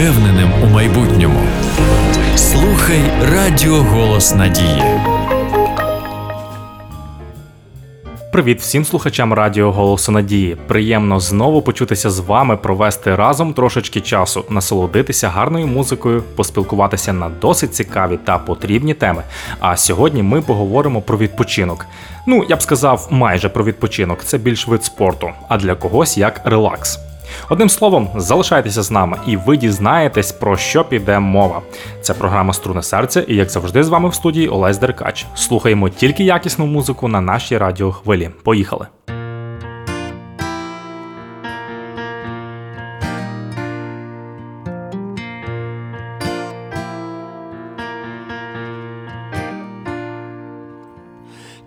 впевненим у майбутньому. Слухай Радіо Голос Надії. Привіт всім слухачам Радіо Голосу Надії. Приємно знову почутися з вами, провести разом трошечки часу, насолодитися гарною музикою, поспілкуватися на досить цікаві та потрібні теми. А сьогодні ми поговоримо про відпочинок. Ну, я б сказав, майже про відпочинок. Це більш вид спорту, а для когось як релакс. Одним словом, залишайтеся з нами, і ви дізнаєтесь, про що піде мова. Це програма Струне серця, і як завжди, з вами в студії Олесь Деркач. Слухаємо тільки якісну музику на нашій радіохвилі. Поїхали!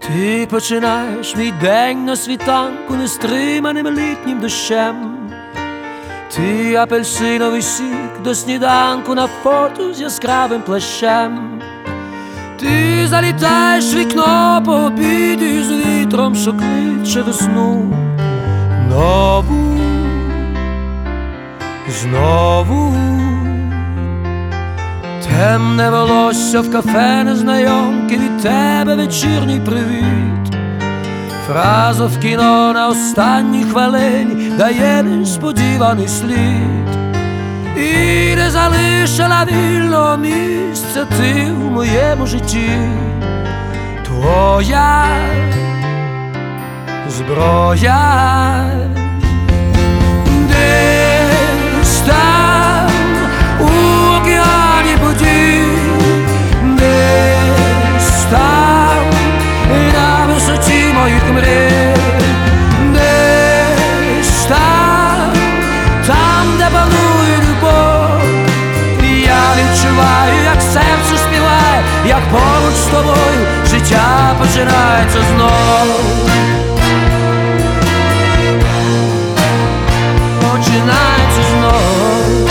Ти починаєш мій день на світанку нестриманим літнім дощем. Ти апельсиновий сік до сніданку на фото з яскравим плащем. Ти залітаєш в вікно по обіді з вітром, що кличе весну. Нову, знову темне волосся в кафе незнайомки від тебе вечірній привіт. Фраза в кіно на останній хвилині дає несподіваний слід, і не залишила вільного місця ти в моєму житті, твоя зброя, десь там у океані подій, десь там на висоті моїх мрій, як поруч з тобою життя починається знов. Починається знов.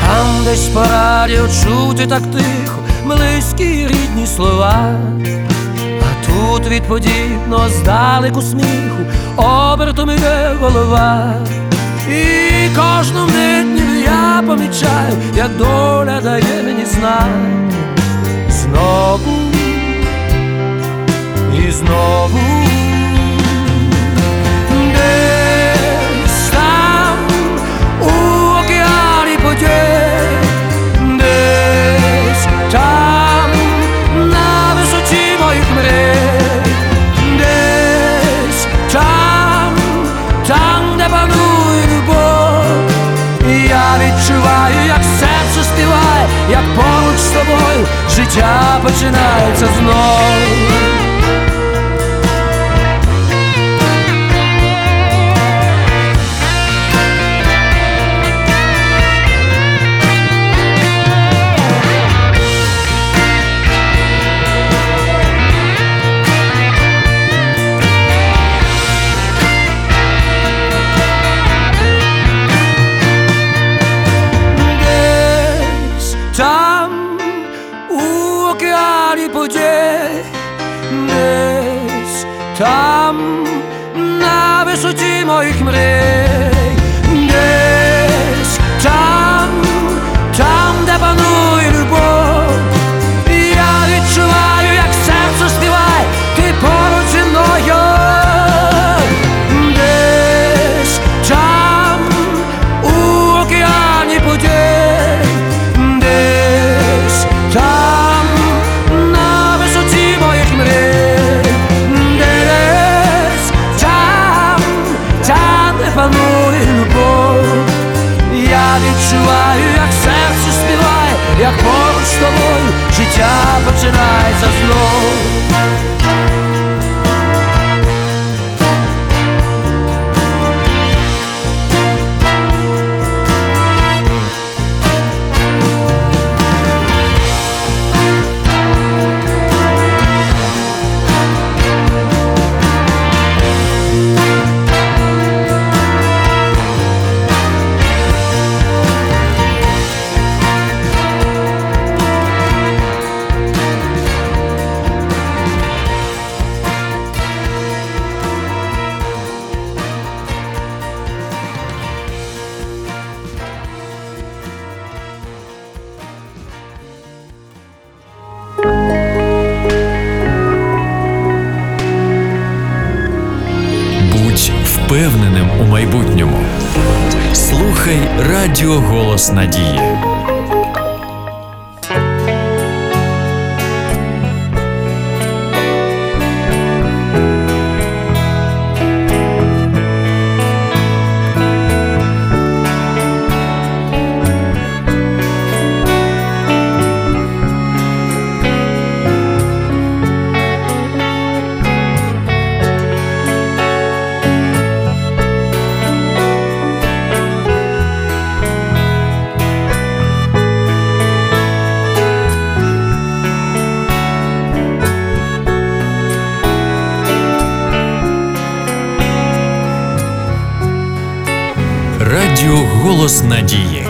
Там десь по радіо чути так тихо, близькі рідні слова, тут від подібного здалеку сміху обертом іде голова, і кожну мить я помічаю, як доля дає мені знак знову і знову. Десь там у океані подій, тобою життя починається знов. Життя починається знов. впевненим у майбутньому. Слухай Радіо Голос Надії. голос надії.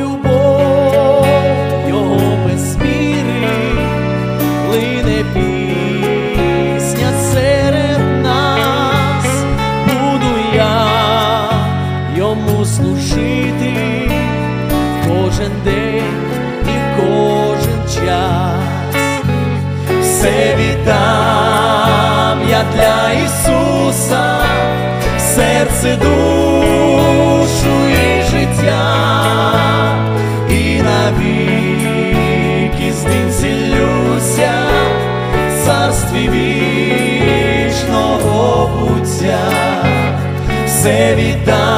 любов, його без серед нас, буду я йому служити кожен день і кожен час, все віддам я для Ісуса, серце дух. sevi dan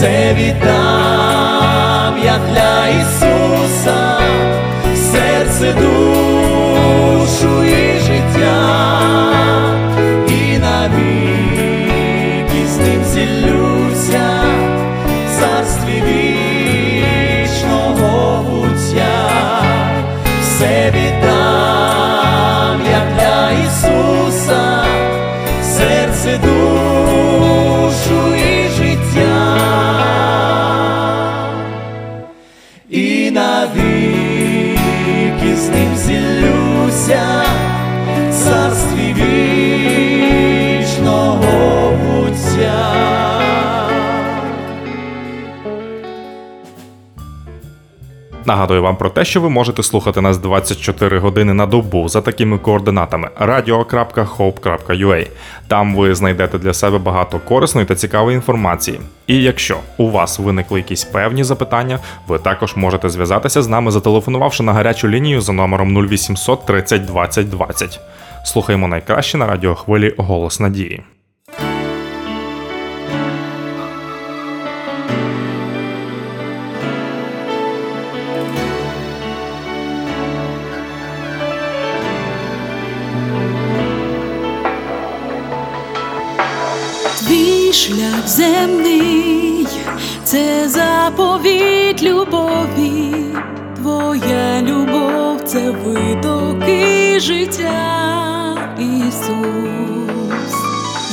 все віддам я для Ісуса, серце дух. Нагадую вам про те, що ви можете слухати нас 24 години на добу за такими координатами radio.hope.ua. Там ви знайдете для себе багато корисної та цікавої інформації. І якщо у вас виникли якісь певні запитання, ви також можете зв'язатися з нами, зателефонувавши на гарячу лінію за номером 0800 30 20 20. Слухаємо найкраще на радіохвилі Голос Надії. Твій шлях земний, це заповідь любові, твоя любов це витоки життя, Ісус,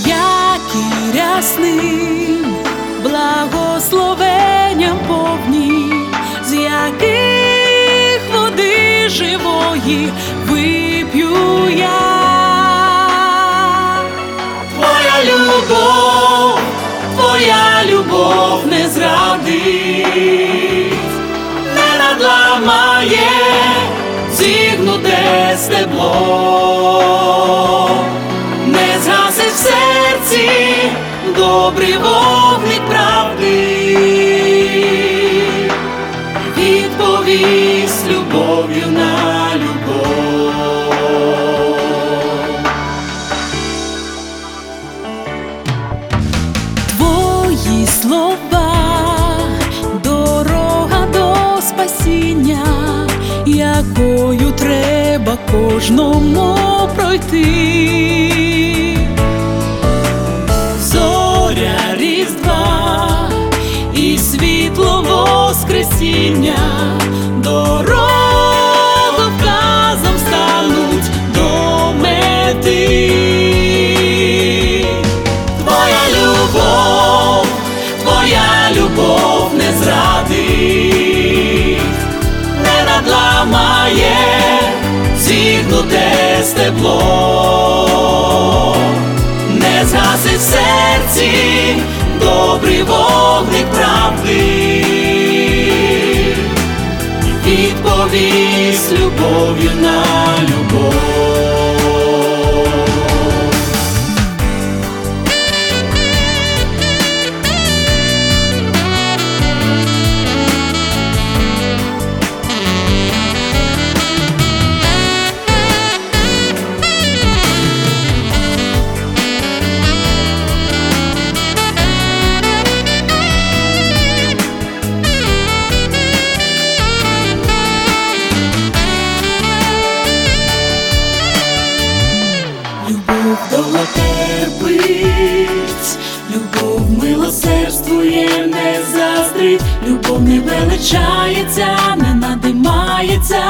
який рясним благословенням повні, з яких води живої вип'ю я. Твоя любов, твоя любов не зрадить, не надламає зігнуте стебло, кожному пройти. Зоря різдва і світло воскресіння, зігнуте стебло, не згаси в серці добрий вогник правди, відповість любов'ю на. Любов не не надимається,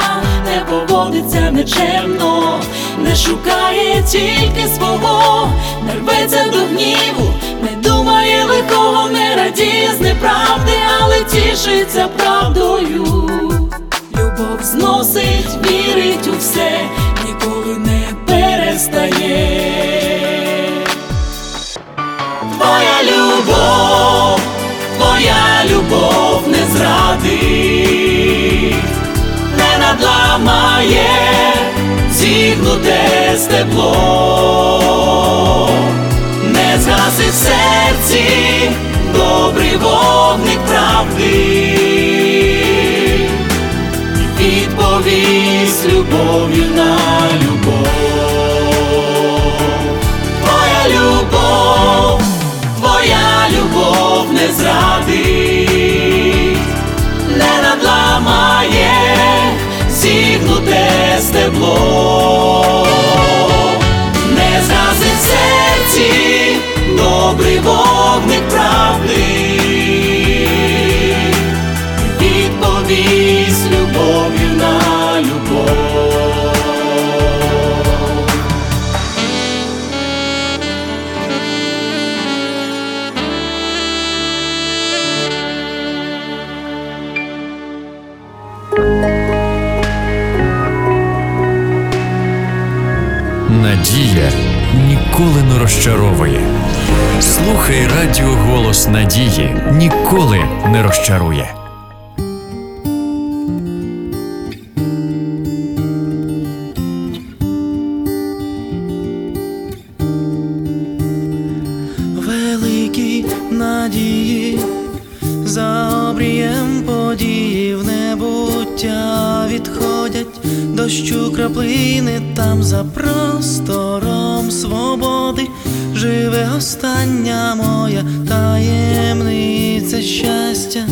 не поводиться нечемно, не шукає тільки свого, не рветься до гніву, не думає лихого, не радіє з неправди, але тішиться правдою. Любов зносить, вірить у все, ніколи не перестає. Не надламає зігнуте стебло, не згаси в серці добрий вогник правди відповість любов'ю на любов. Стебло, не зразив серці добрий вогник правди ніколи не розчаровує. Слухай радіо голос надії ніколи не розчарує. Великі надії за обрієм події в небуття відходять дощу краплини там запро. Остання моя таємниця щастя.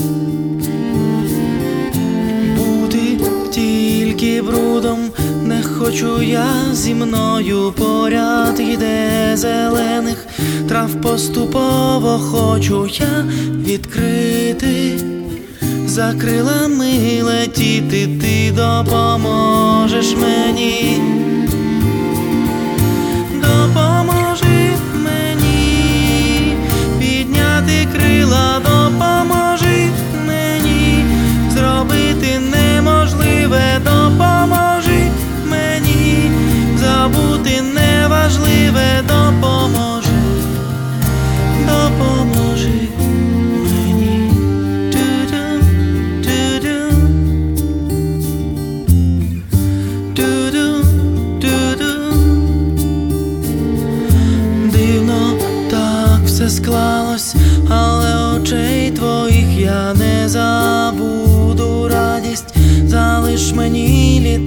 Бути тільки брудом не хочу я зі мною поряд іде зелених трав поступово хочу я відкрити за крилами летіти, ти допоможеш мені. Крила, допоможи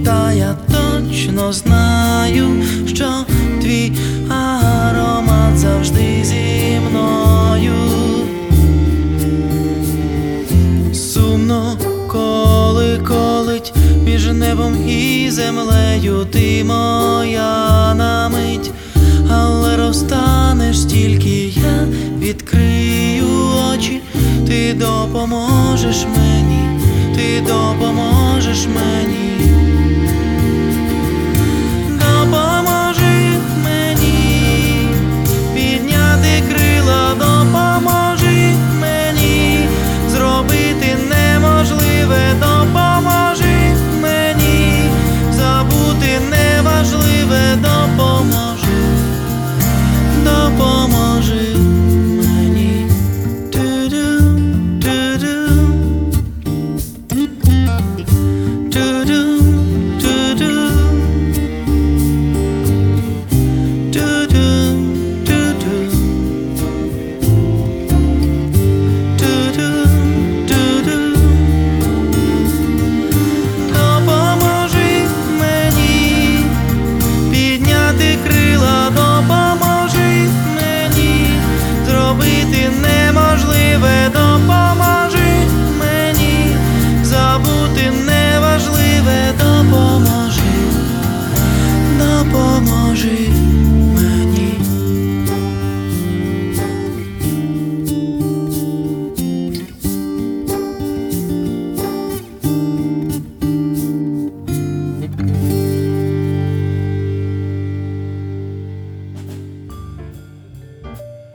літа, я точно знаю, що твій аромат завжди зі мною. Сумно, коли колить між небом і землею, ти моя на мить, але розтанеш тільки я відкрию очі, ти допоможеш мені, ти допоможеш мені.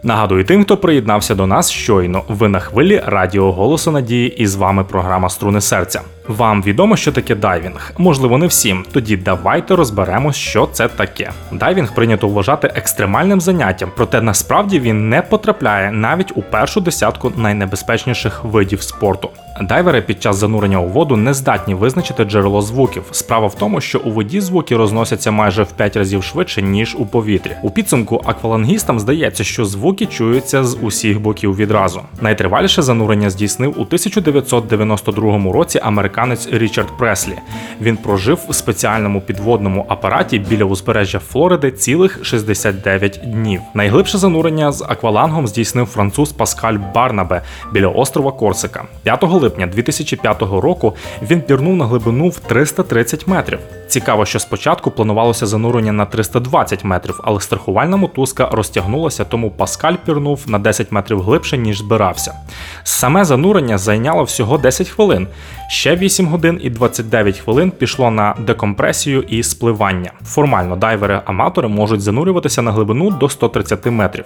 Нагадую тим, хто приєднався до нас щойно. Ви на хвилі Радіо Голосу Надії, і з вами програма Струни серця. Вам відомо, що таке дайвінг? Можливо, не всім. Тоді давайте розберемось, що це таке. Дайвінг прийнято вважати екстремальним заняттям, проте насправді він не потрапляє навіть у першу десятку найнебезпечніших видів спорту. Дайвери під час занурення у воду не здатні визначити джерело звуків. Справа в тому, що у воді звуки розносяться майже в 5 разів швидше, ніж у повітрі. У підсумку аквалангістам здається, що звуки чуються з усіх боків відразу. Найтриваліше занурення здійснив у 1992 році американець Річард Преслі. Він прожив в спеціальному підводному апараті біля узбережжя Флориди цілих 69 днів. Найглибше занурення з аквалангом здійснив француз Паскаль Барнабе біля острова Корсика. 5 липня 2005 року він пірнув на глибину в 330 метрів. Цікаво, що спочатку планувалося занурення на 320 метрів, але страхувальна мотузка розтягнулася, тому Паскаль пірнув на 10 метрів глибше, ніж збирався. Саме занурення зайняло всього 10 хвилин. Ще 8 годин і 29 хвилин пішло на декомпресію і спливання. Формально дайвери-аматори можуть занурюватися на глибину до 130 метрів.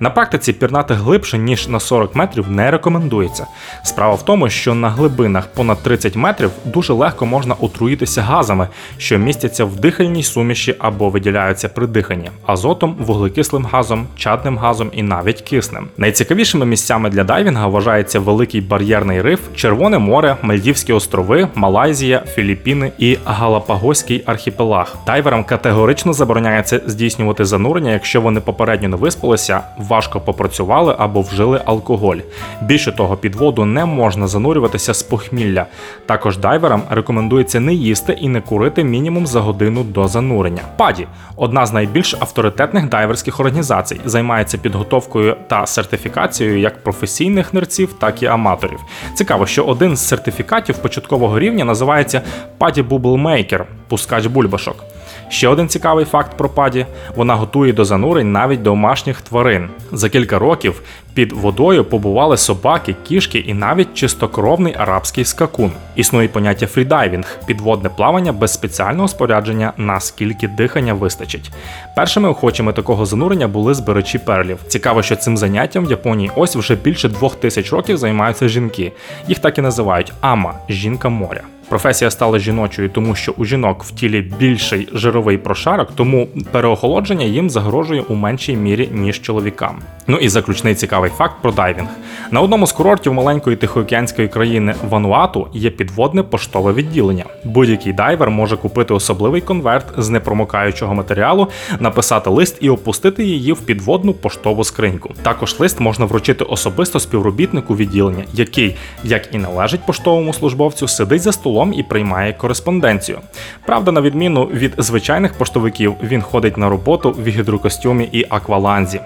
На практиці пірнати глибше, ніж на 40 метрів не рекомендується. Справа в тому, що на глибинах понад 30 метрів дуже легко можна отруїтися газами, що містяться в дихальній суміші або виділяються при диханні азотом, вуглекислим газом, чадним газом і навіть киснем. Найцікавішими місцями для дайвінга вважається великий бар'єрний риф, Червоне море, Мальдівські острови. Острови, Малайзія, Філіппіни і Галапагоський архіпелаг. Дайверам категорично забороняється здійснювати занурення, якщо вони попередньо не виспалися, важко попрацювали або вжили алкоголь. Більше того, під воду не можна занурюватися з похмілля. Також дайверам рекомендується не їсти і не курити мінімум за годину до занурення. Паді одна з найбільш авторитетних дайверських організацій, займається підготовкою та сертифікацією як професійних нирців, так і аматорів. Цікаво, що один з сертифікатів початкового рівня називається Паді Bubble Maker – пускач бульбашок. Ще один цікавий факт про паді: вона готує до занурень навіть домашніх тварин. За кілька років під водою побували собаки, кішки і навіть чистокровний арабський скакун. Існує поняття фрідайвінг підводне плавання без спеціального спорядження, наскільки дихання вистачить. Першими охочими такого занурення були збирачі перлів. Цікаво, що цим заняттям в Японії ось вже більше двох тисяч років займаються жінки. Їх так і називають ама жінка моря. Професія стала жіночою, тому що у жінок в тілі більший жировий прошарок, тому переохолодження їм загрожує у меншій мірі, ніж чоловікам. Ну і заключний цікавий факт про дайвінг. На одному з курортів маленької тихоокеанської країни Вануату є підводне поштове відділення. Будь-який дайвер може купити особливий конверт з непромокаючого матеріалу, написати лист і опустити її в підводну поштову скриньку. Також лист можна вручити особисто співробітнику відділення, який, як і належить поштовому службовцю, сидить за столом і приймає кореспонденцію. Правда, на відміну від звичайних поштовиків, він ходить на роботу в гідрокостюмі і акваланзі.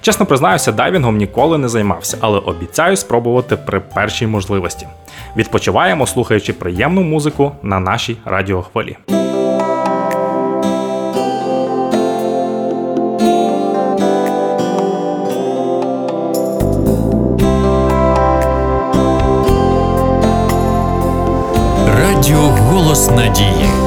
Чесно признаюся, дайвінгом ніколи не займався, але обіцяю спробувати при першій можливості. Відпочиваємо, слухаючи приємну музику на нашій радіохвилі. Голос Надії.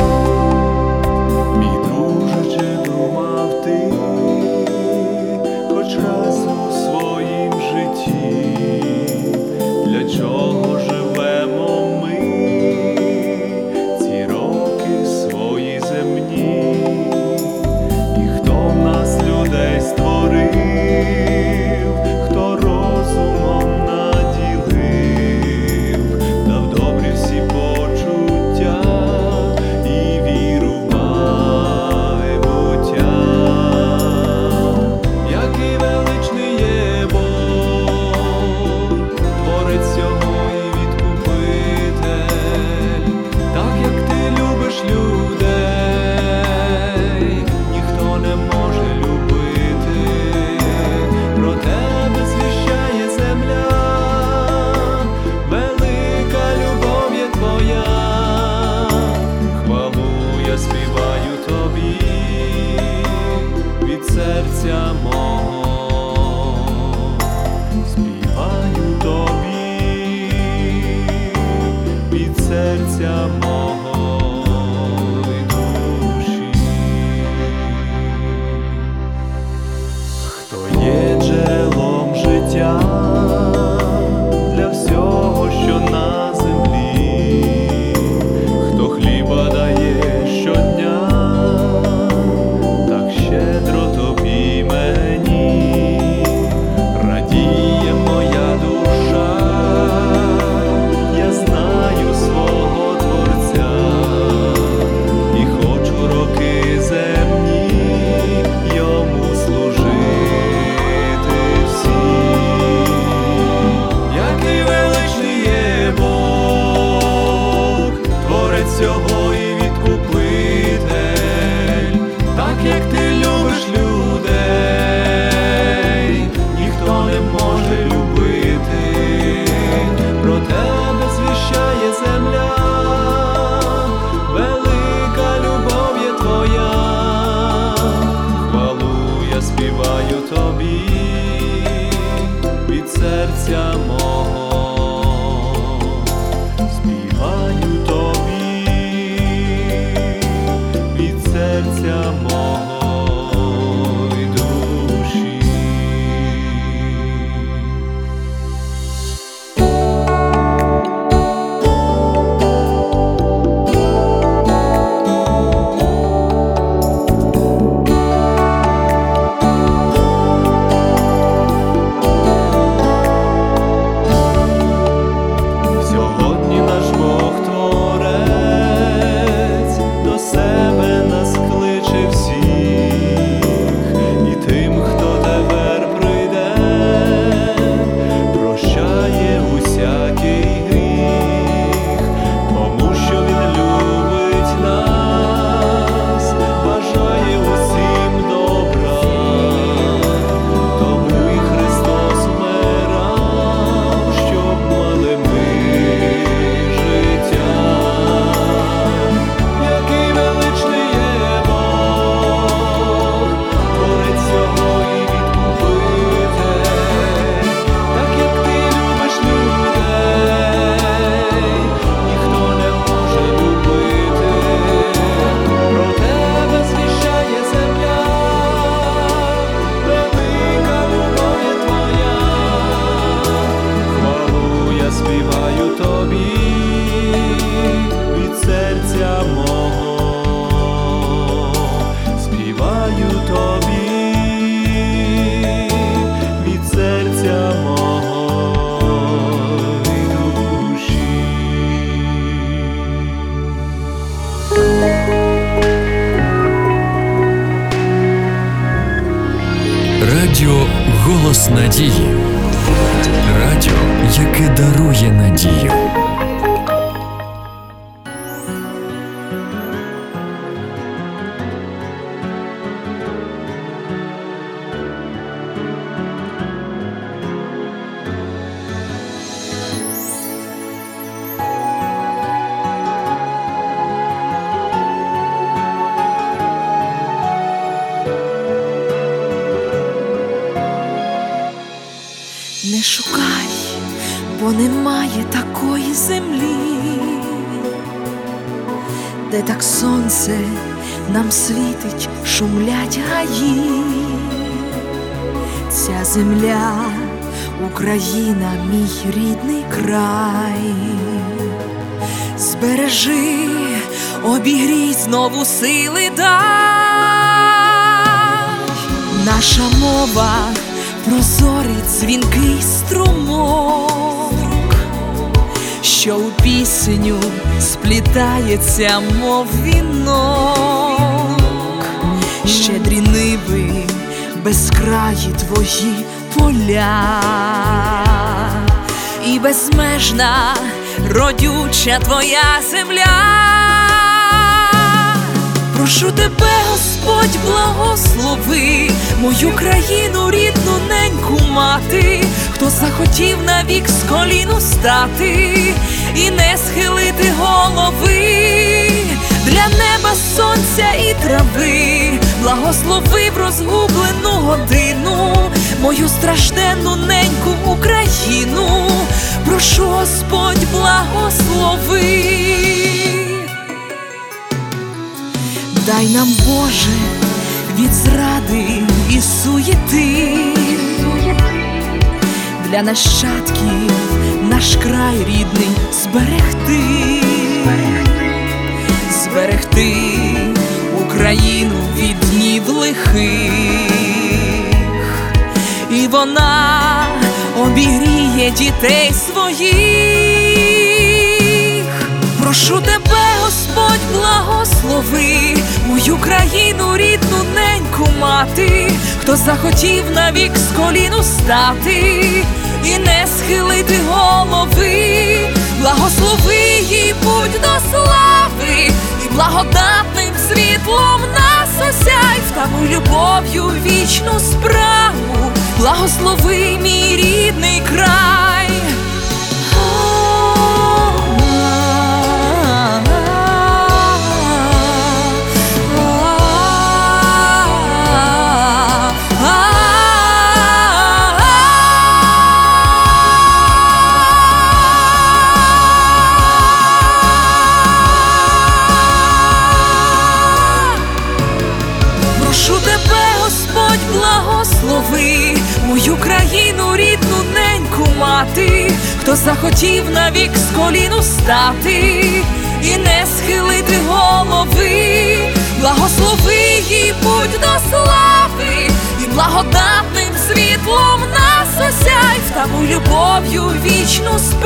Шукай, бо немає такої землі, де так сонце нам світить, шумлять гаї. Ця земля, Україна, мій рідний край. Збережи, обігрій знову сили дай. Наша мова прозорий дзвінкий струмок, що у пісню сплітається, мов вінок, щедрі ниви, безкраї твої поля, і безмежна родюча твоя земля. Прошу тебе, Господь, благослови мою країну, рідну неньку мати, хто захотів навік з коліну стати і не схилити голови для неба, сонця і трави, благослови в розгублену годину, мою стражденну неньку Україну. Прошу, Господь, благослови. Дай нам, Боже, від зради і суєти. Для нащадків наш край рідний зберегти, зберегти Україну від днів лихих, і вона обігріє дітей своїх. Прошу тебе, благослови мою країну, рідну неньку мати, хто захотів навік з коліну стати і не схилити голови, благослови їй будь до слави, і благодатним світлом нас осяй, тому любов'ю вічну справу, благослови мій рідний край. Хто захотів навік з коліну стати і не схилити голови, благослови їй будь до слави, і благодатним світлом нас осяй, в тому любов'ю вічну справу,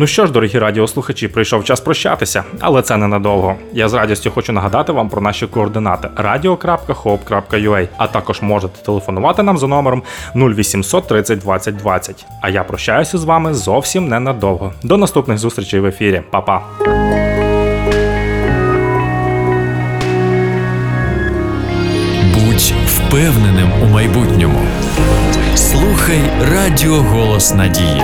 Ну що ж, дорогі радіослухачі, прийшов час прощатися, але це ненадовго. Я з радістю хочу нагадати вам про наші координати radio.hope.ua, а також можете телефонувати нам за номером 0800 30 20 20. А я прощаюся з вами зовсім ненадовго. До наступних зустрічей в ефірі. Па-па! Будь впевненим у майбутньому. Слухай Радіо Голос Надії.